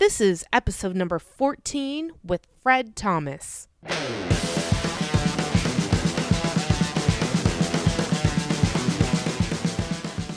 This is episode number 14 with Fred Thomas.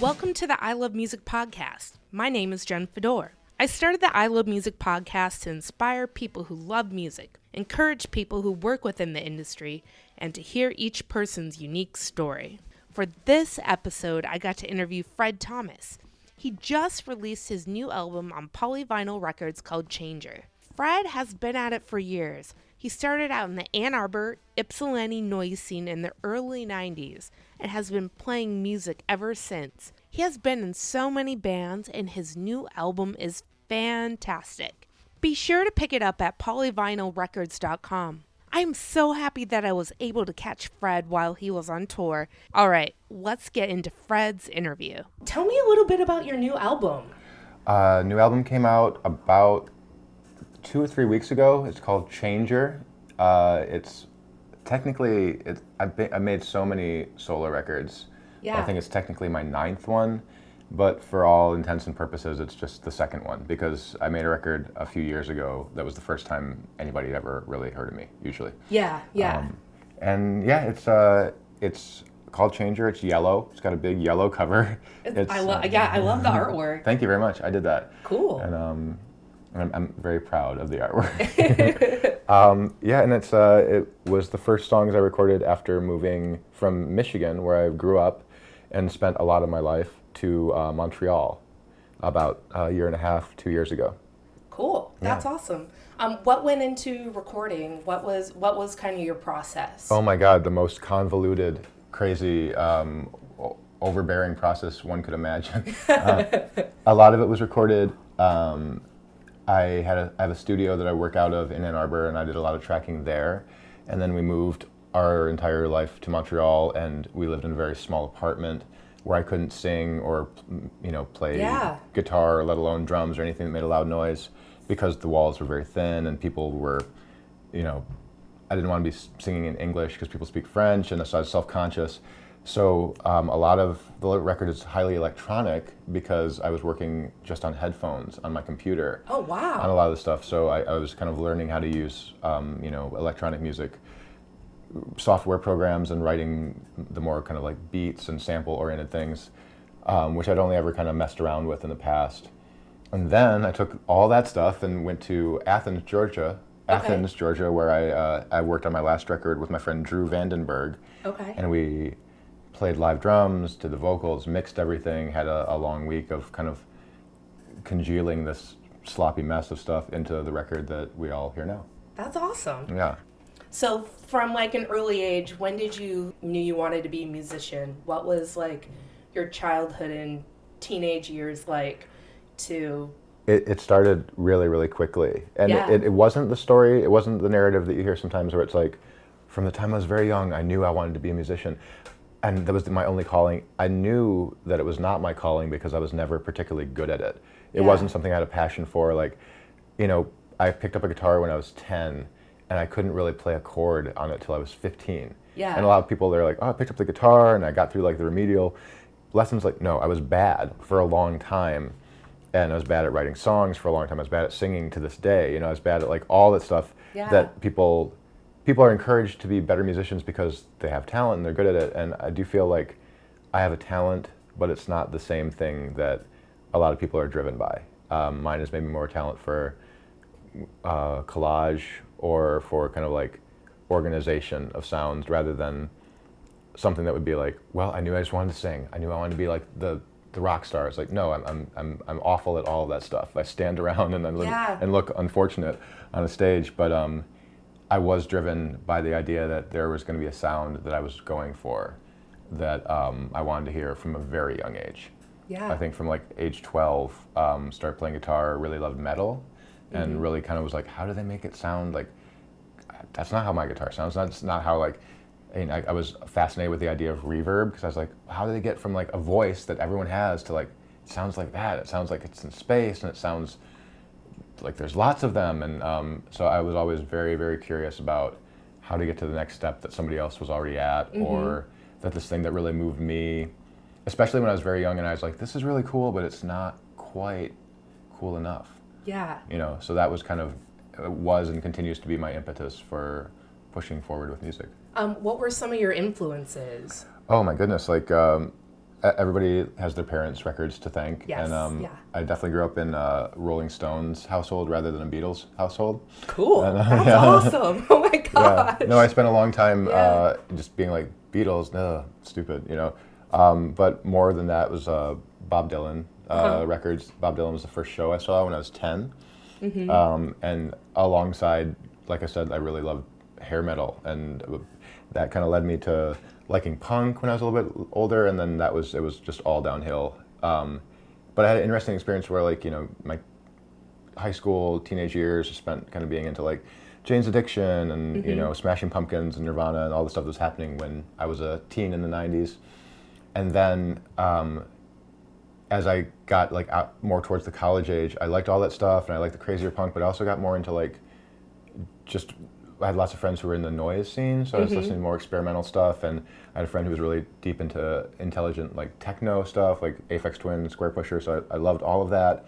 Welcome to the I Love Music podcast. My name is Jen Fedor. I started the I Love Music podcast to inspire people who love music, encourage people who work within the industry, and to hear each person's unique story. For this episode, I got to interview Fred Thomas. He just released his new album on Polyvinyl Records called Changer. Fred has been at it for years. He started out in the Ann Arbor, Ypsilanti noise scene in the early 90s and has been playing music ever since. He has been in so many bands, and his new album is fantastic. Be sure to pick it up at polyvinylrecords.com. I'm so happy that I was able to catch Fred while he was on tour. All right, let's get into Fred's interview. Tell me a little bit about your new album. Uh, new album came out about two or three weeks ago. It's called Changer. Uh, it's technically it, I've, been, I've made so many solo records. Yeah. I think it's technically my ninth one, but for all intents and purposes, it's just the second one because I made a record a few years ago. That was the first time anybody had ever really heard of me. Usually. Yeah, yeah. Um, and yeah, it's uh, it's called Changer. It's yellow. It's got a big yellow cover. It's, I love yeah, I love the artwork. Thank you very much. I did that. Cool. And um, I'm, I'm very proud of the artwork. um, yeah, and it's uh, it was the first songs I recorded after moving from Michigan, where I grew up, and spent a lot of my life, to uh, Montreal, about a year and a half, two years ago. Cool. That's Yeah. awesome. Um, what went into recording? What was what was kind of your process? Oh my God, the most convoluted, crazy, um, overbearing process one could imagine. Uh, a lot of it was recorded. Um, I had a, I have a studio that I work out of in Ann Arbor, and I did a lot of tracking there. And then we moved our entire life to Montreal, and we lived in a very small apartment where I couldn't sing or you know play Yeah. guitar, let alone drums or anything that made a loud noise, because the walls were very thin and people were, you know, I didn't want to be singing in English because people speak French, and so I was self-conscious. So um, a lot of the record is highly electronic because I was working just on headphones on my computer oh on a lot of the stuff. So I, I was kind of learning how to use, um, you know, electronic music software programs and writing the more kind of like beats and sample-oriented things, um, which I'd only ever kind of messed around with in the past. And then I took all that stuff and went to Athens, Georgia. Okay. Athens, Georgia, where I uh, I worked on my last record with my friend Drew Vandenberg, Okay. and we played live drums, did the vocals, mixed everything, had a, a long week of kind of congealing this sloppy mess of stuff into the record that we all hear now. That's awesome. Yeah. So from like an early age, when did you knew you wanted to be a musician? What was like your childhood and teenage years like to It, it started really, really quickly. And Yeah. it, it wasn't the story, it wasn't the narrative that you hear sometimes where it's like, from the time I was very young, I knew I wanted to be a musician. And that was my only calling. I knew that it was not my calling because I was never particularly good at it. It Yeah. wasn't something I had a passion for. Like, you know, I picked up a guitar when I was 10 and I couldn't really play a chord on it till I was 15. Yeah. And a lot of people, they're like, oh, I picked up the guitar and I got through like the remedial lessons. Like, no, I was bad for a long time and I was bad at writing songs for a long time. I was bad at singing to this day. You know, I was bad at like all that stuff Yeah. that people people are encouraged to be better musicians because they have talent and they're good at it. And I do feel like I have a talent, but it's not the same thing that a lot of people are driven by. Um, mine is maybe more talent for uh, collage or for kind of like organization of sounds rather than something that would be like, well, I knew I just wanted to sing. I knew I wanted to be like the the rock star. It's like, no, I'm I'm I'm, I'm awful at all of that stuff. I stand around and I look, Yeah. and look unfortunate on a stage, but um, I was driven by the idea that there was going to be a sound that I was going for, that um, I wanted to hear from a very young age. yeah. I think from like age 12, um, started playing guitar, really loved metal, and really kind of was like, how do they make it sound like? That's not how my guitar sounds. That's not how like. I, mean, I, I was fascinated with the idea of reverb because I was like, how do they get from like a voice that everyone has to like, it sounds like that. It sounds like it's in space and it sounds like there's lots of them. And um, so I was always very, very curious about how to get to the next step that somebody else was already at or that this thing that really moved me especially when I was very young and I was like, this is really cool, but it's not quite cool enough. Yeah. You know, so that was kind of uh, was and continues to be my impetus for pushing forward with music. Um, what were some of your influences? Oh my goodness! Like um, everybody has their parents' records to thank, Yes, and um, yeah. I definitely grew up in a Rolling Stones household rather than a Beatles household. Cool. And, uh, That's yeah. awesome. Oh my gosh. Yeah. No, I spent a long time uh, just being like Beatles, no, stupid, you know. Um, but more than that was uh, Bob Dylan uh, Uh-huh. records. Bob Dylan was the first show I saw when I was 10 Mm-hmm. Um, and alongside, like I said, I really loved hair metal, and that kind of led me to liking punk when I was a little bit older, and then that was it was just all downhill. Um, but I had an interesting experience where, like, you know, my high school, teenage years spent kind of being into like Jane's Addiction and you know Smashing Pumpkins and Nirvana and all the stuff that was happening when I was a teen in the '90s, and then um, as I got like out more towards the college age, I liked all that stuff and I liked the crazier punk, but I also got more into like just I had lots of friends who were in the noise scene, so I was mm-hmm. listening to more experimental stuff, and I had a friend who was really deep into intelligent like techno stuff, like Aphex Twin, Squarepusher. So I, I loved all of that,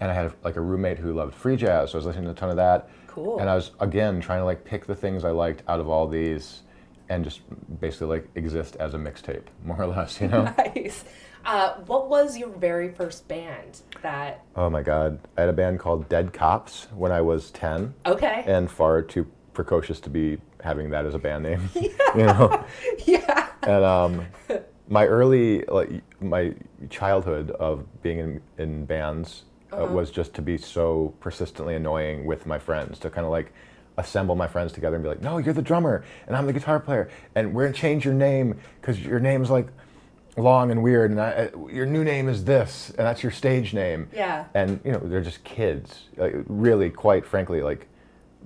and I had like a roommate who loved free jazz, so I was listening to a ton of that. Cool. And I was again trying to like pick the things I liked out of all these, and just basically like exist as a mixtape, more or less, you know. Nice. Uh, what was your very first band that? oh my God, I had a band called Dead Cops when I was ten. Okay. and far too precocious to be having that as a band name. you know, yeah. and um, my early like my childhood of being in in bands uh, was just to be so persistently annoying with my friends to kind of like assemble my friends together and be like, no, you're the drummer and I'm the guitar player and we're gonna change your name because your name's like long and weird and I, uh, your new name is this and that's your stage name Yeah. and you know they're just kids like, really quite frankly like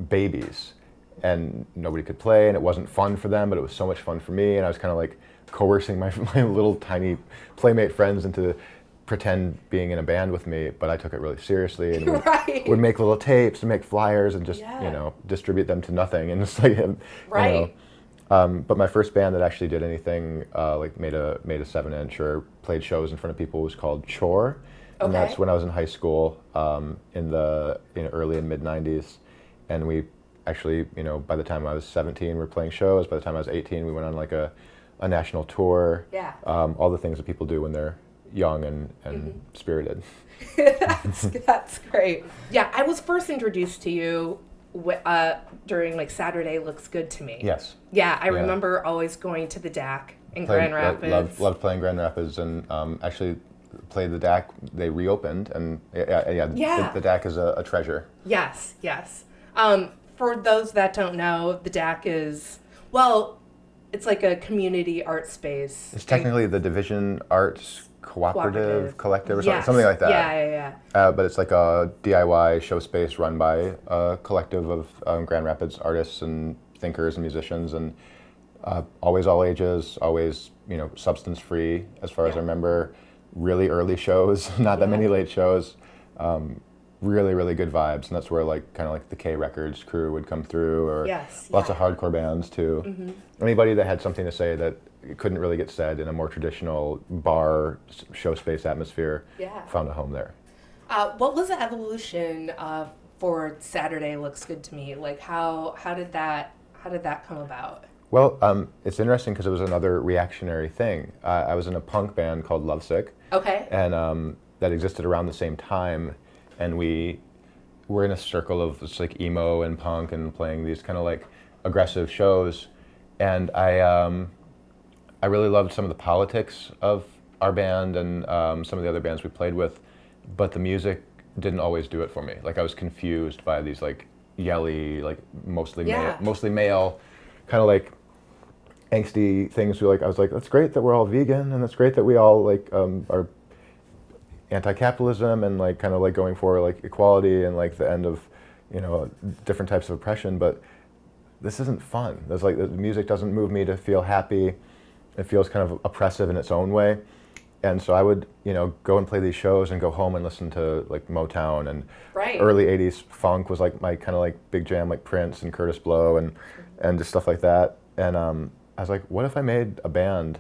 babies and nobody could play and it wasn't fun for them but it was so much fun for me and i was kind of like coercing my, my little tiny playmate friends into pretend being in a band with me but i took it really seriously and would, Right. would make little tapes and make flyers and just Yeah. you know distribute them to nothing and it's like you know, Right. Um, but my first band that actually did anything uh, like made a made a seven inch or played shows in front of people was called Chore, and Okay. that's when I was in high school um, in the in early and mid '90s, and we actually you know by the time I was 17 we were playing shows. By the time I was 18 we went on like a, a national tour. Yeah. Um, all the things that people do when they're young and, and Mm-hmm. spirited. that's that's great. Yeah, I was first introduced to you uh, during like Saturday looks good to me. Yes. Yeah, I Yeah. remember always going to the DAC in Played- Grand Rapids. Loved, loved playing Grand Rapids and um, actually played the DAC. They reopened and yeah, yeah, Yeah. The, the DAC is a, a treasure. Yes, yes. Um, for those that don't know, the DAC is well, it's like a community art space. It's technically the Division Arts Cooperative, Collective or something, Yes. something like that. Yeah, yeah, yeah. Uh, but it's like a DIY show space run by a collective of um, Grand Rapids artists and thinkers and musicians, and uh, always all ages, always you know substance free as far as I remember. Really early shows, not that many late shows. Um, really, really good vibes, and that's where like kind of like the K Records crew would come through, or Yes, lots yeah. Mm-hmm. of hardcore bands too. Anybody that had something to say that couldn't really get said in a more traditional bar show space atmosphere Yeah. found a home there. Uh, what was the evolution uh, for Saturday looks good to me? Like how how did that how did that come about? Well, um, it's interesting because it was another reactionary thing. Uh, I was in a punk band called Lovesick, Okay. and um, that existed around the same time, and we were in a circle of just like emo and punk and playing these kind of like aggressive shows, and I um, I really loved some of the politics of our band and um, some of the other bands we played with, but the music didn't always do it for me. Like I was confused by these like yelly, like mostly Yeah. male, mostly male, kind of like angsty things. Like I was like, that's great that we're all vegan, and that's great that we all like um, are anti-capitalism and like kind of like going for like equality and like the end of you know different types of oppression but this isn't fun there's like the music doesn't move me to feel happy it feels kind of oppressive in its own way. And so i would you know go and play these shows and go home and listen to like motown and Right. early 80s funk was like my kind of like big jam like prince and kurtis blow and and just stuff like that. And um, i was like what if i made a band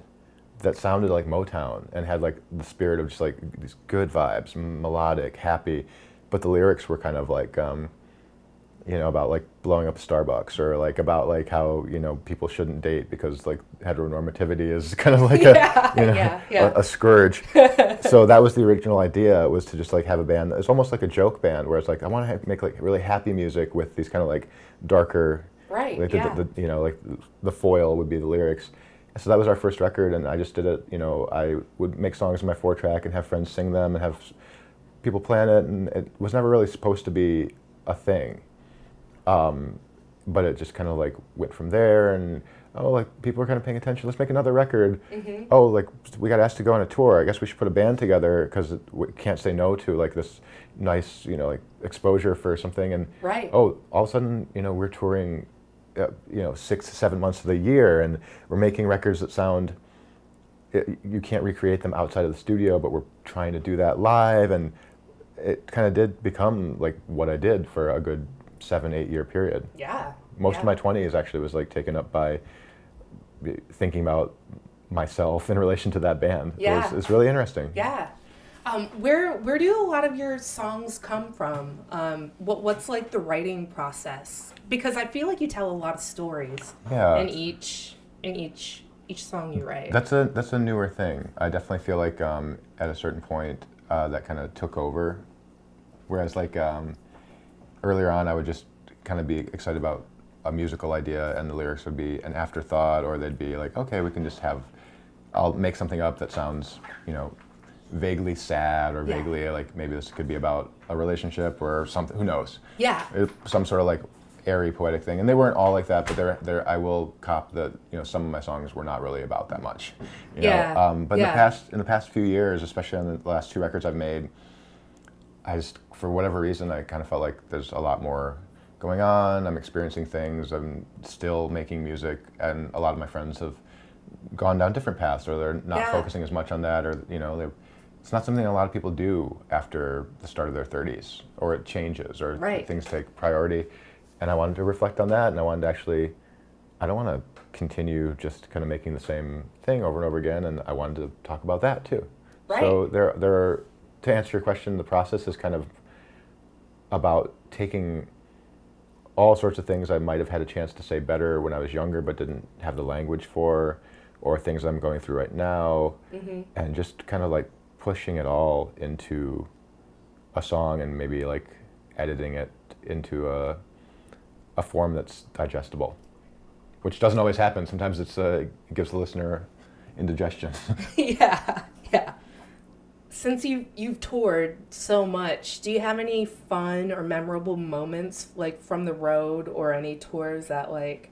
that sounded like Motown and had like the spirit of just like these good vibes, melodic, happy, but the lyrics were kind of like um, you know about like blowing up Starbucks or like about like how you know people shouldn't date because like heteronormativity is kind of like Yeah, a you know yeah, yeah. A, a scourge. so that was the original idea was to just like have a band. It's almost like a joke band where it's like I want to make like really happy music with these kind of like darker Right, like the, yeah. the, the, you know like the foil would be the lyrics. So that was our first record, and I just did it. You know, I would make songs in my four track and have friends sing them and have people plan it, and it was never really supposed to be a thing um, but it just kind of like went from there and oh like people are kind of paying attention. Let's make another record. Mm-hmm. oh like we got asked to go on a tour. I guess we should put a band together because we can't say no to like this nice you know like exposure for something. And Right. oh all of a sudden you know we're touring uh, you know six seven months of the year and we're making records that sound it, you can't recreate them outside of the studio but we're trying to do that live. And it kind of did become like what i did for a good seven eight year period Yeah. most yeah. of my 20s actually was like taken up by thinking about myself in relation to that band Yeah. it was, it's really interesting Yeah. Um, where where do a lot of your songs come from? Um, what what's like the writing process? Because I feel like you tell a lot of stories Yeah. in each in each each song you write. That's a that's a newer thing. I definitely feel like um, at a certain point uh, that kind of took over. Whereas like um, earlier on, I would just kind of be excited about a musical idea, and the lyrics would be an afterthought, or they'd be like, okay, we can just have. I'll make something up that sounds, you know, vaguely sad or Yeah. vaguely like maybe this could be about a relationship or something. Who knows? yeah. It- some sort of like airy poetic thing and they weren't all like that but they're, they're i will cop that you know some of my songs were not really about that much you Yeah, know? um, but in the past in the past few years especially on the last two records i've made i just for whatever reason i kind of felt like there's a lot more going on i'm experiencing things i'm still making music and a lot of my friends have gone down different paths or they're not Yeah. focusing as much on that or you know it's not something a lot of people do after the start of their 30s or it changes or Right. things take priority and i wanted to reflect on that and i wanted to actually i don't want to continue just kind of making the same thing over and over again and i wanted to talk about that too so there there are, to answer your question the process is kind of about taking all sorts of things I might have had a chance to say better when I was younger, but didn't have the language for, or things I'm going through right now, and just kind of like pushing it all into a song and maybe like editing it into a, a form that's digestible, which doesn't always happen. Sometimes it's uh, it gives the listener indigestion. yeah. Yeah. Since you you've toured so much, do you have any fun or memorable moments like from the road or any tours that like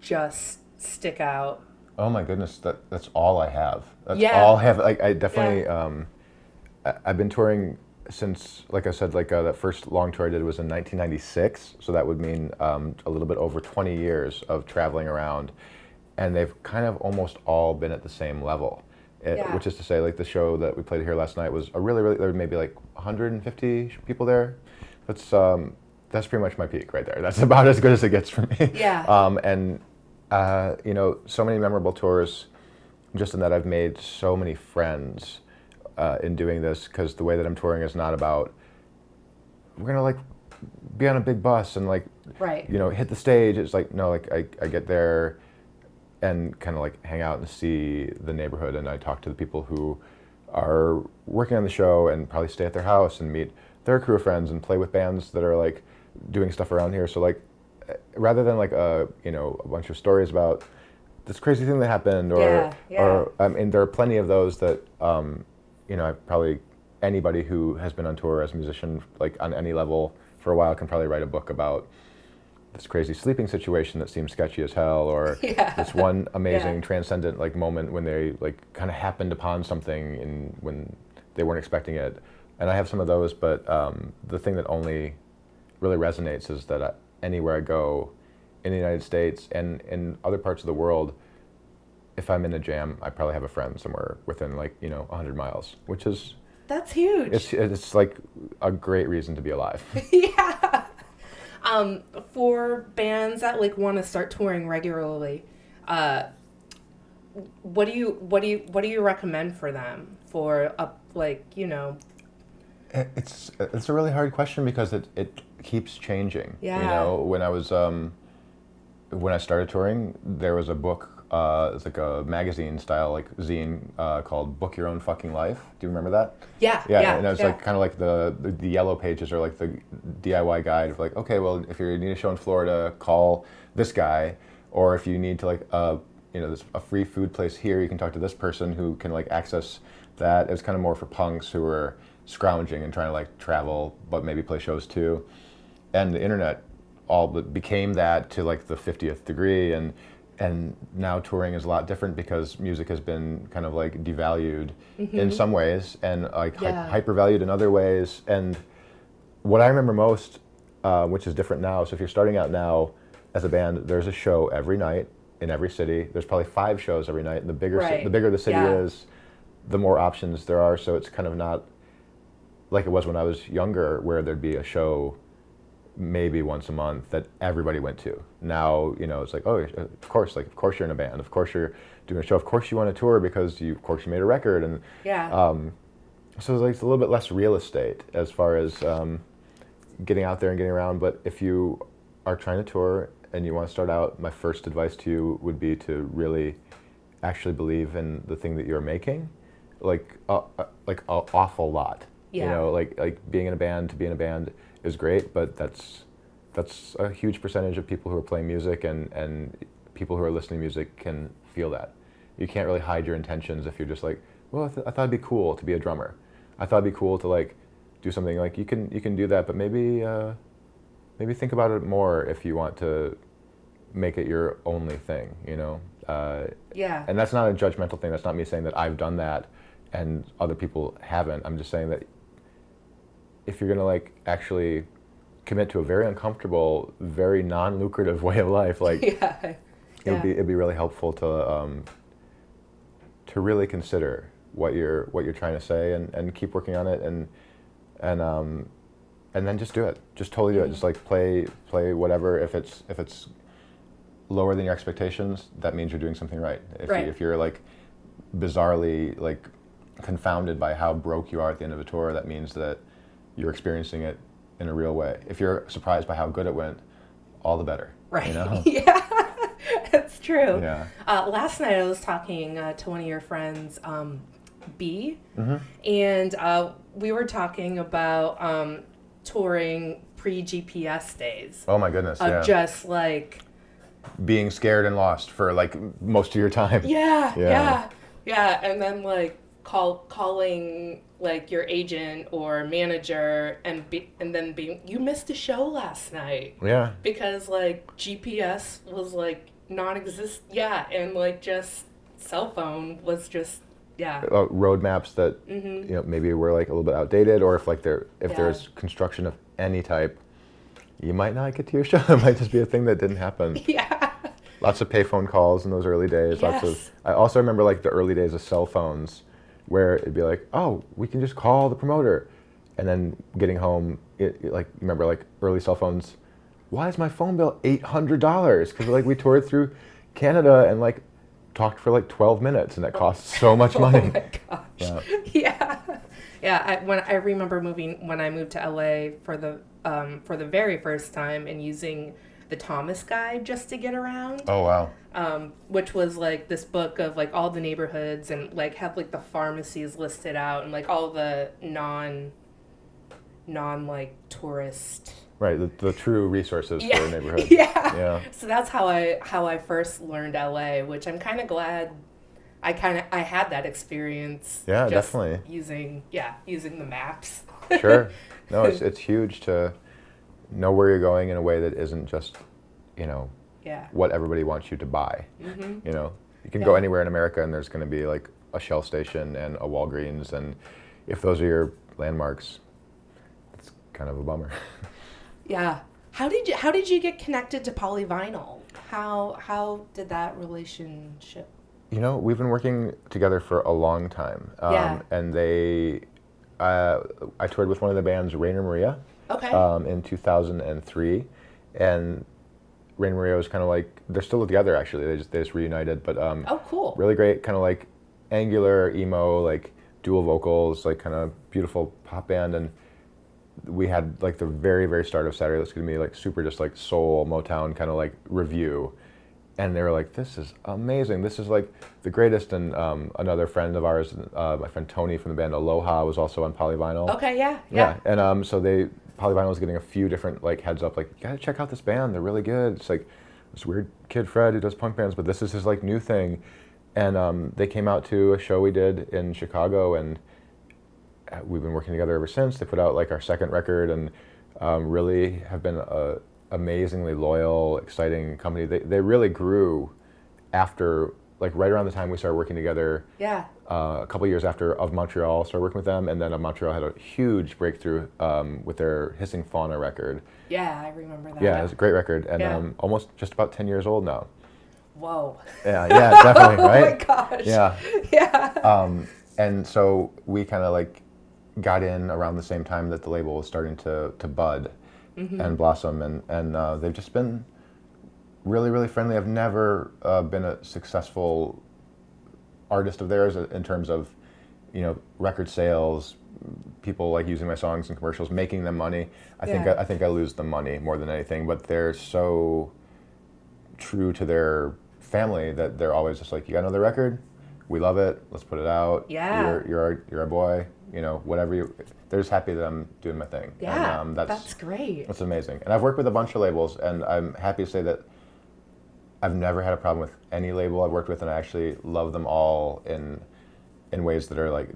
just stick out? Oh my goodness, that that's all I have. That's Yeah. all I have. Like I definitely, um, I, I've been touring since, like I said, like uh, that first long tour I did was in 1996. So that would mean um, a little bit over 20 years of traveling around, and they've kind of almost all been at the same level. It- Yeah. Which is to say, like the show that we played here last night was a really, really there were maybe like 150 people there. That's um, that's pretty much my peak right there. That's about as good as it gets for me. Yeah. Um, and uh, you know, so many memorable tours, just in that I've made so many friends uh, in doing this because the way that I'm touring is not about we're gonna like be on a big bus and like Right. you know hit the stage. It's like no, like I, I get there and kind of like hang out and see the neighborhood and I talk to the people who are working on the show and probably stay at their house and meet their crew of friends and play with bands that are like doing stuff around here. So like eh, rather than like a you know a bunch of stories about this crazy thing that happened or Yeah, yeah. or I mean there are plenty of those that um, you know I probably anybody who has been on tour as a musician like on any level for a while can probably write a book about this crazy sleeping situation that seems sketchy as hell or Yeah. this one amazing Yeah. transcendent like moment when they like kind of happened upon something in when they weren't expecting it and i have some of those but um, the thing that only really resonates is that I, anywhere i go in the united states and in other parts of the world if i'm in a jam i probably have a friend somewhere within like you know 100 miles which is That's huge. it's it's like a great reason to be alive yeah. Um, for bands that like want to start touring regularly, uh, what do you what do you what do you recommend for them for a like you know It's it's a really hard question because it, it keeps changing. Yeah. You know, when I was um, when I started touring, there was a book. Uh, it's like a magazine style, like zine, uh, called "Book Your Own Fucking Life." Do you remember that? Yeah, Yeah, yeah, and it was yeah. like kind of like the, the the yellow pages or like the DIY guide of like, okay, well, if you need a show in Florida, call this guy, or if you need to like, uh, you know, there's a free food place here, you can talk to this person who can like access that. It was kind of more for punks who were scrounging and trying to like travel, but maybe play shows too. And the internet all became that to like the 50th degree and and now touring is a lot different because music has been kind of like devalued in some ways and like hy- Yeah. hypervalued in other ways and what i remember most uh, which is different now so if you're starting out now as a band there's a show every night in every city there's probably five shows every night and the bigger Right. the bigger the city Yeah. is the more options there are so it's kind of not like it was when i was younger where there'd be a show maybe once a month that everybody went to. Now, you know, it's like, oh, of course, like, of course you're in a band. Of course you're doing a show. Of course you want to tour because you, of course, you made a record. And Yeah. um, so it's like it's a little bit less real estate as far as um, getting out there and getting around. But if you are trying to tour and you want to start out, my first advice to you would be to really actually believe in the thing that you're making, like, uh, uh, like an awful lot. Yeah. You know, like like being in a band to be in a band is great, but that's that's a huge percentage of people who are playing music and and people who are listening to music can feel that. You can't really hide your intentions if you're just like, well, I, th- I thought it'd be cool to be a drummer. I thought it'd be cool to like do something like you can you can do that, but maybe uh, maybe think about it more if you want to make it your only thing. You know. Uh, yeah. and that's not a judgmental thing. That's not me saying that I've done that and other people haven't. I'm just saying that if you're gonna like actually commit to a very uncomfortable, very non-lucrative way of life, like yeah. it Yeah. would be it'd be really helpful to um, to really consider what you're what you're trying to say and, and keep working on it and and um, and then just do it. Just totally do it. Just like play play whatever. If it's if it's lower than your expectations, that means you're doing something right. If, Right. You, if you're like bizarrely like confounded by how broke you are at the end of a tour, that means that you're experiencing it in a real way. If you're surprised by how good it went, all the better. Right. You know? yeah. That's true. Yeah. Uh, last night I was talking uh, to one of your friends, um, B, Mm-hmm. and uh, we were talking about um, touring pre GPS days Oh my goodness. of yeah. just like Being scared and lost for like most of your time. yeah, Yeah. yeah, yeah, and then like call calling like your agent or manager and be, and then being you missed a show last night Yeah. because like GPS was like non-exist yeah and like just cell phone was just yeah uh, road maps that Mhm. you know maybe were like a little bit outdated, or if like there if Yeah. there's construction of any type, you might not get to your show. It might just be a thing that didn't happen. yeah Lots of payphone calls in those early days. Lots Yes. of. I also remember like the early days of cell phones, where it'd be like, oh, we can just call the promoter, and then getting home, it, it, like remember like early cell phones. Why is my phone bill eight hundred dollars? Because like we toured through Canada and like talked for like twelve minutes, and that costs so much money. oh my gosh Yeah. yeah yeah I, when I remember moving when I moved to LA for the um, for the very first time and using the Thomas Guide just to get around Oh wow. um, which was like this book of like all the neighborhoods and like have like the pharmacies listed out and like all the non non like tourist Right, the, the true resources yeah for a neighborhood. yeah Yeah. so that's how I how I first learned LA which I'm kind of glad I kind of I had that experience Yeah, just definitely. using yeah using the maps Sure. No, it's it's huge to know where you're going in a way that isn't just, you know, yeah what everybody wants you to buy. hmm You know, you can go anywhere in America and there's going to be like a Shell station and a Walgreens, and if those are your landmarks, it's kind of a bummer. yeah how did you how did you get connected to polyvinyl how how did that relationship You know, we've been working together for a long time, um, Yeah. and they, uh, I toured with one of the bands, Rainer Maria. Okay um, in 2003, and Rainer Maria was kind of like they're still together actually. They just they just reunited, but um, oh cool really great, kind of like angular emo, like dual vocals, like kind of beautiful pop band, and we had like the very very start of Saturday. That's to be like super just like soul Motown kind of like revue, and they were like, "This is amazing. This is like the greatest." And um, another friend of ours, uh, my friend Tony from the band Aloha, was also on Polyvinyl. Okay, yeah, Yeah, and um, so they Polyvinyl was getting a few different like heads up, like you gotta check out this band. They're really good. It's like this weird kid Fred who does punk bands, but this is his like new thing. And um, they came out to a show we did in Chicago, and uh, we've been working together ever since. They put out like our second record, and um, really have been a amazingly loyal, exciting company. They they really grew after like right around the time we started working together Yeah. Uh, a couple years after of Montreal started working with them, and then of Montreal had a huge breakthrough um, with their Hissing Fauna record. Yeah, I remember that. Yeah, it was a great record, and Yeah. um, almost just about ten years old now. Whoa. Yeah, yeah, definitely, oh right? my gosh. Yeah, Yeah. um, and so we kind of like got in around the same time that the label was starting to to bud and blossom, and and uh, they've just been really really friendly. I've never uh, been a successful artist of theirs in terms of you know record sales, people like using my songs in commercials, making them money. I think I, I think I lose the money more than anything, but they're so true to their family that they're always just like, you got another record, we love it, let's put it out. Yeah. you're you're our, you're a boy, you know, whatever you. They're just happy that I'm doing my thing. yeah. and, um, that's, that's great. that's amazing. And I've worked with a bunch of labels, and I'm happy to say that I've never had a problem with any label I've worked with, and I actually love them all in in ways that are like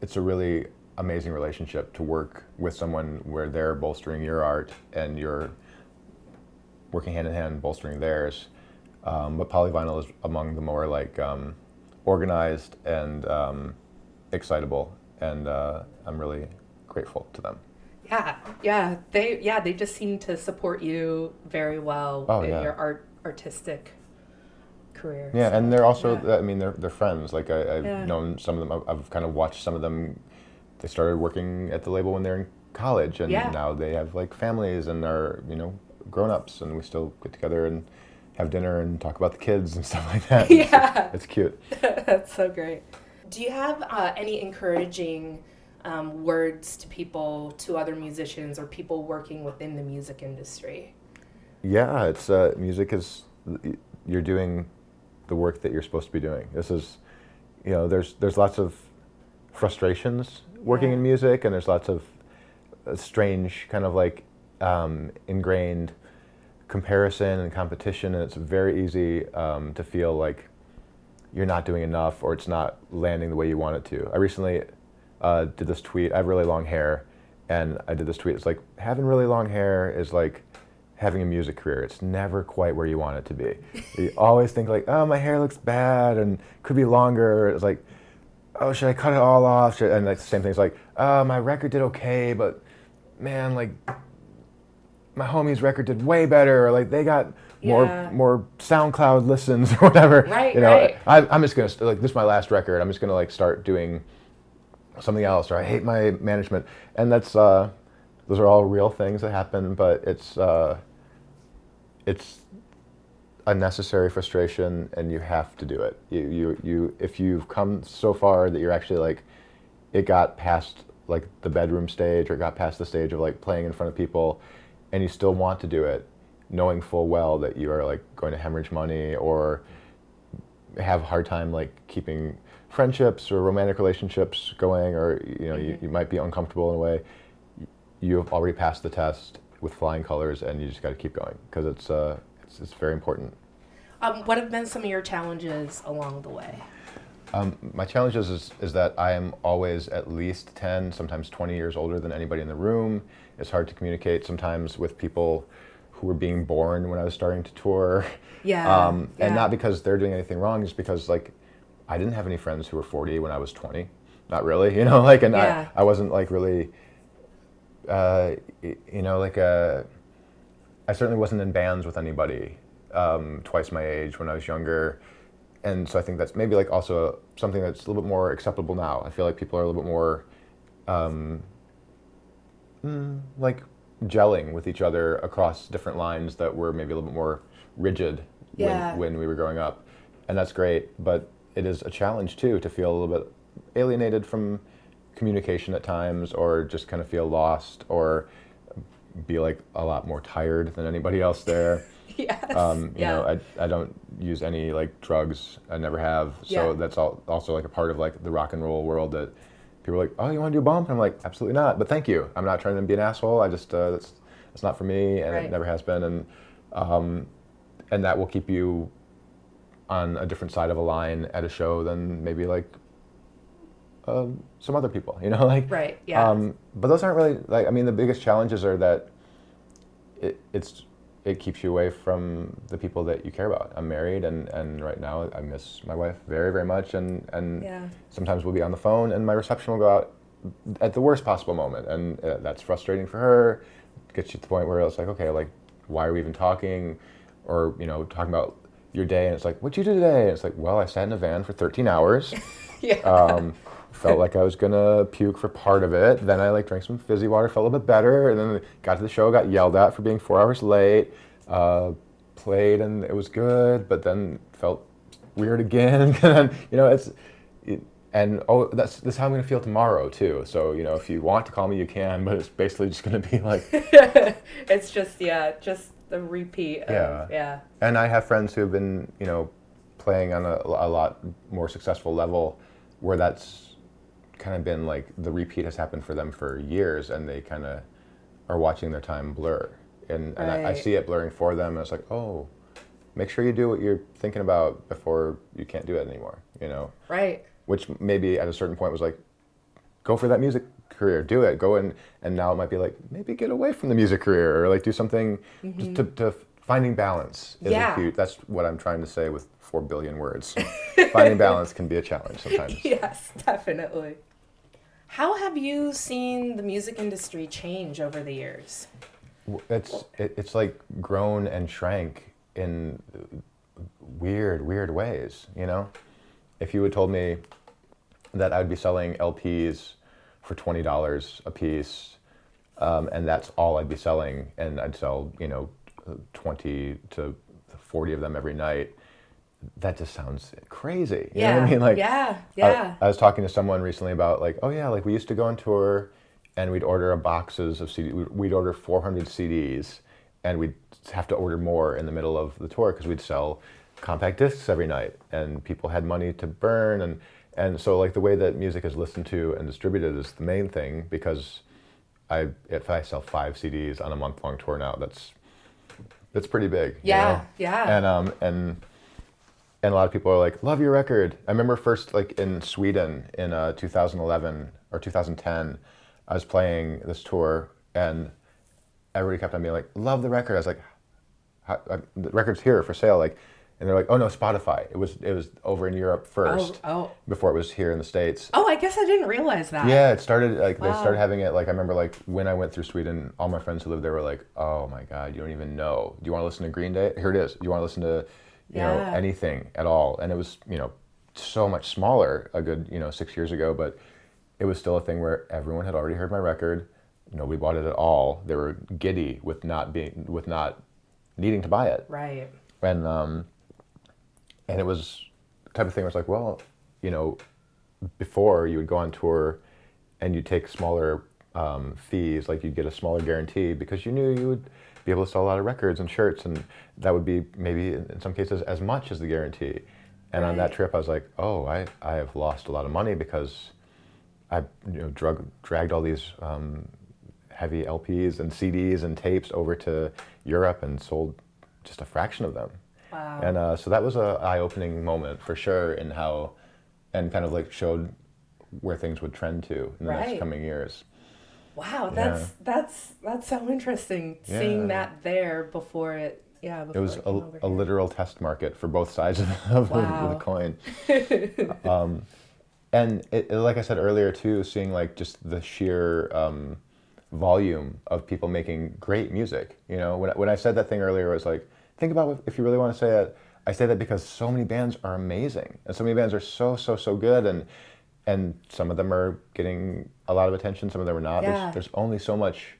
it's a really amazing relationship to work with someone where they're bolstering your art and you're working hand in hand bolstering theirs. Um, but Polyvinyl is among the more like um, organized and um, excitable, and uh, I'm really grateful to them. Yeah, yeah, they yeah they just seem to support you very well Oh, in yeah. your art artistic career. Yeah, so, and they're also, yeah. I mean, they're, they're friends. Like, I, I've Yeah. known some of them, I've, I've kind of watched some of them. They started working at the label when they're in college, and Yeah. now they have like families and are, you know, grown ups, and we still get together and have dinner and talk about the kids and stuff like that. It's- Yeah. It's, cute. That's so great. Do you have uh, any encouraging um, words to people, to other musicians, or people working within the music industry? Yeah, it's, uh, music is, you're doing the work that you're supposed to be doing. This is, you know, there's, there's lots of frustrations working Yeah. in music, and there's lots of uh, strange kind of like um, ingrained comparison and competition, and it's very easy um, to feel like you're not doing enough or it's not landing the way you want it to. I recently uh, did this tweet. I have really long hair, and I did this tweet. It's like having really long hair is like having a music career. It's never quite where you want it to be. you always think like, oh, my hair looks bad and could be longer. It's like, oh, should I cut it all off? Should, and like the same thing. It's like, oh, my record did okay, but man, like my homie's record did way better. Or like they got more Yeah. more SoundCloud listens or whatever. Right, You know, right. I, I'm just gonna like this is my last record. I'm just gonna like start doing something else. Or I hate my management, and that's uh, those are all real things that happen. But it's uh, it's unnecessary frustration, and you have to do it. You you you if you've come so far that you're actually like it got past like the bedroom stage or got past the stage of like playing in front of people and you still want to do it knowing full well that you are like going to hemorrhage money or have a hard time like keeping friendships or romantic relationships going or you know you, mm-hmm. you might be uncomfortable in a way you have already passed the test with flying colors and you just got to keep going because it's uh it's, it's very important Um, what have been some of your challenges along the way? Um, my challenge is, is is that I am always at least 10, sometimes 20 years older than anybody in the room. It's hard to communicate sometimes with people who were being born when I was starting to tour. Yeah, Um, yeah. And not because they're doing anything wrong, just because like I didn't have any friends who were 40 when I was 20. Not really, you know, like, and Yeah. I, I wasn't like really, uh, you know, like uh, I certainly wasn't in bands with anybody um, twice my age when I was younger and so I think that's maybe like also something that's a little bit more acceptable now. I feel like people are a little bit more um, mm, like gelling with each other across different lines that were maybe a little bit more rigid Yeah. when, when we were growing up, and that's great. But it is a challenge too to feel a little bit alienated from communication at times, or just kind of feel lost, or be like a lot more tired than anybody else there. yes. Um, you yeah. know, I, I don't use any like drugs. I never have. So Yeah. that's all, also like a part of like the rock and roll world that people are like, oh, you want to do a bump? And I'm like, absolutely not. But thank you. I'm not trying to be an asshole. I just uh, that's that's not for me, and Right. it never has been. And um, and that will keep you on a different side of a line at a show than maybe like um, some other people. You know, like Right, yeah. Um, but those aren't really like. I mean, the biggest challenges are that it, it's it keeps you away from the people that you care about. I'm married, and, and right now I miss my wife very very much, and and Yeah. sometimes we'll be on the phone, and my reception will go out at the worst possible moment, and uh, that's frustrating for her. Gets you to the point where it's like, okay, like why are we even talking, or you know, talking about your day, and it's like, what'd you do today? And it's like, well, I sat in a van for 13 hours. yeah. Um, felt like I was gonna puke for part of it. Then I like drank some fizzy water, felt a little bit better, and then got to the show, got yelled at for being four hours late. Uh, played and it was good, but then felt weird again. and you know, it's it, and oh, that's this is how I'm gonna feel tomorrow too. So you know, if you want to call me, you can, but it's basically just gonna be like. it's just yeah, just the repeat. Of, Yeah. Yeah. And I have friends who have been, you know, playing on a, a lot more successful level where that's kind of been like the repeat has happened for them for years and they kind of are watching their time blur. And, and I, I see it blurring for them. And it's like, oh, make sure you do what you're thinking about before you can't do it anymore, you know? Right. Which maybe at a certain point was like, go for that music career, do it, go in. And now it might be like, maybe get away from the music career or like do something just to, to finding balance. Is Mm-hmm. Yeah. huge, that's what I'm trying to say with four billion words. finding balance can be a challenge sometimes. Yes, definitely. How have you seen the music industry change over the years? It's it's like grown and shrank in weird weird ways. You know, if you had told me that I'd be selling LPs for twenty dollars a piece, um, and that's all I'd be selling, and I'd sell you know twenty to forty of them every night. That just sounds crazy. You know what I mean? Like yeah, yeah. I, was talking to someone recently about like, oh yeah, like we used to go on tour, and we'd order a boxes of CDs. We'd, order 400 CDs, and we'd have to order more in the middle of the tour because we'd sell compact discs every night, and people had money to burn, and and so like the way that music is listened to and distributed is the main thing because I if I sell five CDs on a month long tour now, that's that's pretty big. you Yeah, know? yeah. And um and and a lot of people are like, "Love your record." I remember first, like in Sweden in uh, 2011 or 2010, I was playing this tour, and everybody kept on being like, "Love the record." I was like, How, "The record's here for sale." Like, and they're like, "Oh no, Spotify." It was it was over in Europe first oh. before it was here in the states. Oh, I guess I didn't realize that. Yeah, it started like they started having it. Like I remember, like when I went through Sweden, all my friends who lived there were like, "Oh my God, you don't even know. Do you want to listen to Green Day? Here it is. Do you want to listen to, you know, anything at all?" And it was, you know, so much smaller a good, you know, six years ago, but it was still a thing where everyone had already heard my record. Nobody bought it at all. They were giddy with not being with not needing to buy it Right. and um, and it was the type of thing where it's like, well, you know, before you would go on tour and you'd take smaller um, fees, like you'd get a smaller guarantee because you knew you would be able to sell a lot of records and shirts, and that would be maybe in some cases as much as the guarantee. And on that trip, I was like, oh, I, I have lost a lot of money because I you know drug, dragged all these um, heavy LPs and CDs and tapes over to Europe and sold just a fraction of them. Wow. And uh, so that was a eye-opening moment for sure in how, and kind of like showed where things would trend to in the Right. next coming years. Wow, that's that's that's so interesting seeing that there before it. Yeah, It was came a, a literal test market for both sides of, Wow. the coin. um, and it, like I said earlier too, seeing like just the sheer um, volume of people making great music. You know, when, I- when I said that thing earlier, I was like, think about if you really want to say it. I say that because so many bands are amazing, and so many bands are so so so good, and and some of them are getting a lot of attention, some of them are not. Yeah. There's, there's only so much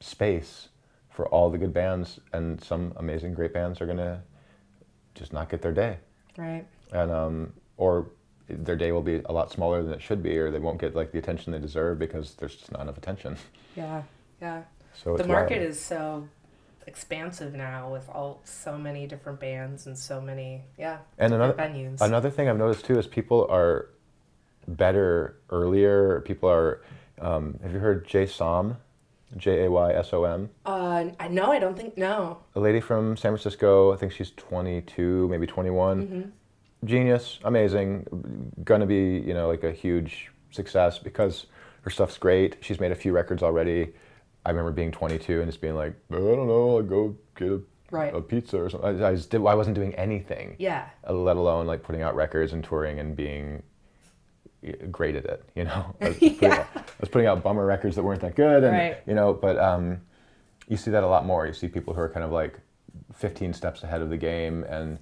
space for all the good bands, and some amazing great bands are gonna just not get their day Right. and um, or their day will be a lot smaller than it should be, or they won't get like the attention they deserve because there's just not enough attention. Yeah, yeah. So the market wild. is so expansive now with all so many different bands and so many yeah And another venues. another thing I've noticed too is people are better earlier. People are. Um, have you heard Jay Som? J A Y S O M. uh, I know. I don't think no. A lady from San Francisco. I think she's 22, maybe 21. Genius, amazing. Gonna be you know like a huge success because her stuff's great. She's made a few records already. I remember being 22 and just being like, I don't know, I'll go get a, Right. a pizza or something. I, I just did. I wasn't doing anything. Yeah. uh, let alone like putting out records and touring and being great at it. You know, I was, putting Yeah. out, I was putting out bummer records that weren't that good, and Right. you know, but um, you see that a lot more. You see people who are kind of like 15 steps ahead of the game, and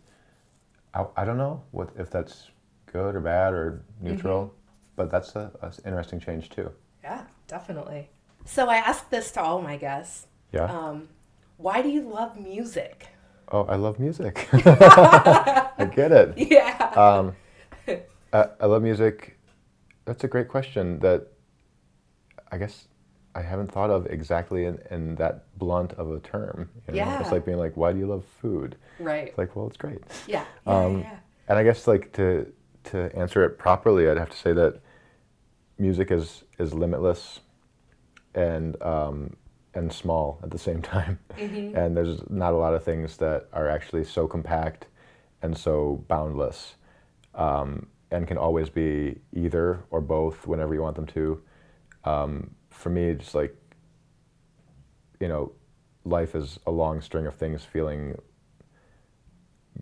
I, I don't know what if that's good or bad or neutral, Mm-hmm. but that's an interesting change too. Yeah, definitely. So I ask this to all my guests. Yeah. Um, why do you love music? oh, I love music. I get it. Yeah. Um, I, I love music. That's a great question that I guess I haven't thought of exactly in, in that blunt of a term. You know? Yeah. It's like being like, why do you love food? right. It's like, well, it's great. yeah. Yeah, um, yeah. And I guess like to to answer it properly, I'd have to say that music is is limitless and um, and small at the same time. Mhm. And there's not a lot of things that are actually so compact and so boundless, um, and can always be either or both whenever you want them to. Um, for me, just like you know, life is a long string of things feeling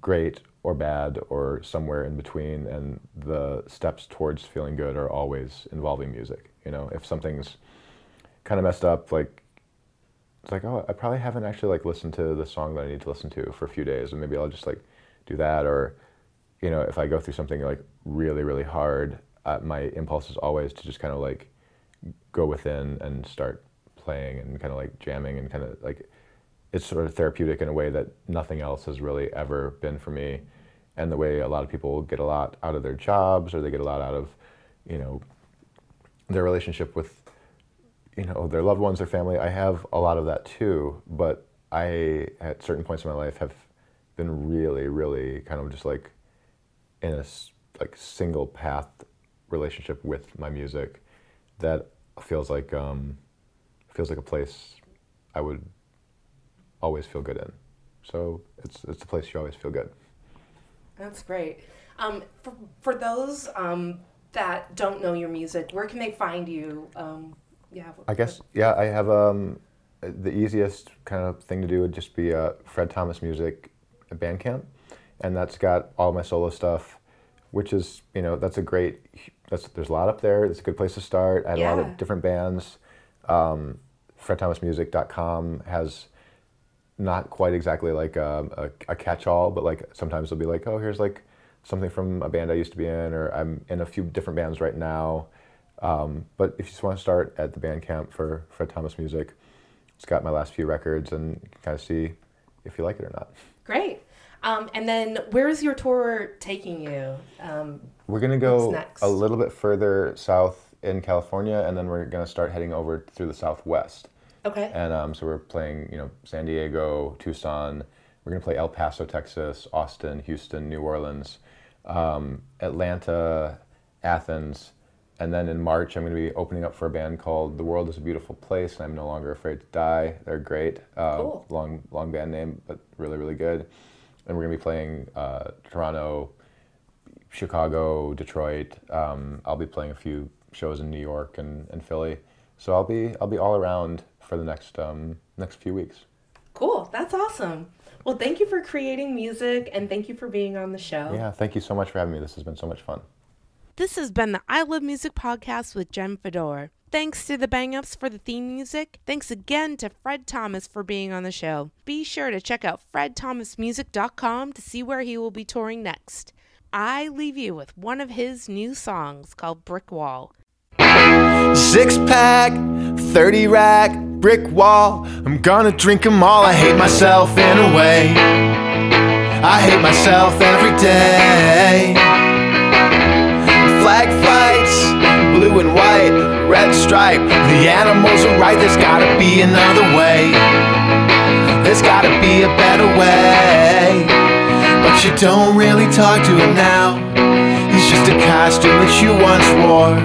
great or bad or somewhere in between and the steps towards feeling good are always involving music you know if something's kind of messed up like it's like oh i probably haven't actually like listened to the song that i need to listen to for a few days and maybe i'll just like do that or you know if i go through something like really really hard. Uh, my impulse is always to just kind of like go within and start playing and kind of like jamming and kind of like it's sort of therapeutic in a way that nothing else has really ever been for me. And the way a lot of people get a lot out of their jobs or they get a lot out of you know their relationship with you know their loved ones their family i have a lot of that too. But i at certain points in my life have been really really kind of just like in a like single path relationship with my music that feels like um, feels like a place I would always feel good in. So it's it's a place you always feel good. That's great. Um, for, for those um, that don't know your music, where can they find you? Um, yeah. I guess yeah. I have um, the easiest kind of thing to do would just be uh, Fred Thomas Music Bandcamp, and that's got all my solo stuff, which is you know that's a great. That's there's a lot up there. It's a good place to start. I had a lot of different bands. Um, FredThomasMusic.com has not quite exactly like um, a, a catch-all, but like sometimes they'll be like, oh, here's like something from a band I used to be in, or I'm in a few different bands right now. Um, but if you just want to start at the Bandcamp for Fred Thomas Music, it's got my last few records, and you can kind of see if you like it or not. Great. Um, and then where's your tour taking you? Um, We're gonna go a little bit further south in California, and then we're gonna start heading over through the Southwest. okay. And um, so we're playing, you know, San Diego, Tucson. We're gonna play El Paso, Texas, Austin, Houston, New Orleans, um, Atlanta, Athens, and then in March I'm gonna be opening up for a band called The World Is a Beautiful Place, and I'm no longer afraid to die. They're great. Uh, Cool. Long, long band name, but really, really good. And we're gonna be playing uh, Toronto, Chicago, Detroit. Um, I'll be playing a few shows in New York and, and Philly. So I'll be I'll be all around for the next um, next few weeks. Cool. That's awesome. Well, thank you for creating music and thank you for being on the show. Yeah, thank you so much for having me. This has been so much fun. This has been the I Love Music podcast with Jen Fedor. Thanks to the Bang Ups for the theme music. Thanks again to Fred Thomas for being on the show. Be sure to check out fredthomasmusic.com to see where he will be touring next. I leave you with one of his new songs called Brick Wall. Six pack, 30 rack, brick wall. I'm gonna drink 'em all. I hate myself in a way. I hate myself every day. Flag fights, blue and white, red stripe. The animals are right, there's gotta be another way. There's gotta be a better way. But you don't really talk to him now. He's just a costume that you once wore.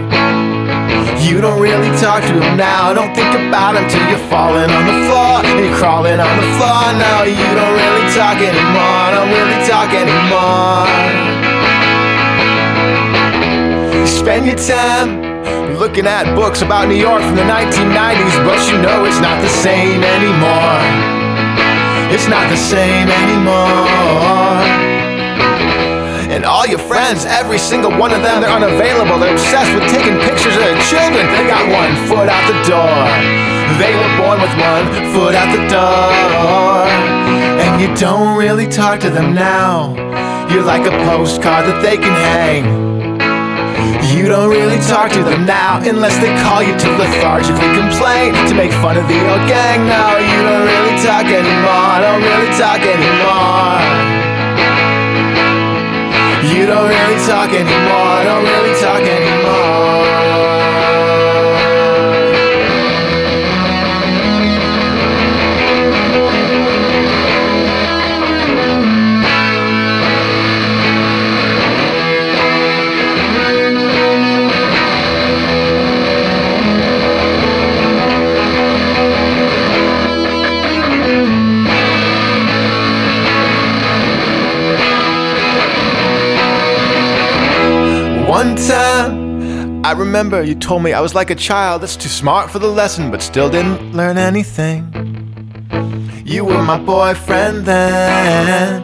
You don't really talk to him now. Don't think about him till you're falling on the floor. You're crawling on the floor. No, you don't really talk anymore. Don't really talk anymore. Spend your time looking at books about New York from the 1990s, but you know it's not the same anymore. It's not the same anymore. And all your friends, every single one of them, they're unavailable. They're obsessed with taking pictures of their children. They got one foot out the door. They were born with one foot out the door. And you don't really talk to them now. You're like a postcard that they can hang. You don't really talk to them now unless they call you to lethargically complain to make fun of the old gang. No, you don't really talk anymore. Don't really talk anymore. You don't really talk anymore, don't really talk anymore. Remember you told me I was like a child that's too smart for the lesson but still didn't learn anything. You were my boyfriend then.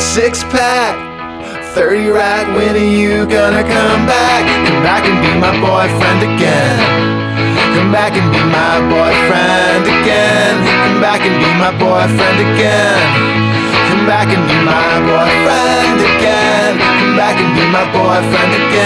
Six pack, 30 rack, when are you gonna come back? Come back and be my boyfriend again. Come back and be my boyfriend again. Come back and be my boyfriend again. Come back and be my boyfriend again back and be my boyfriend again.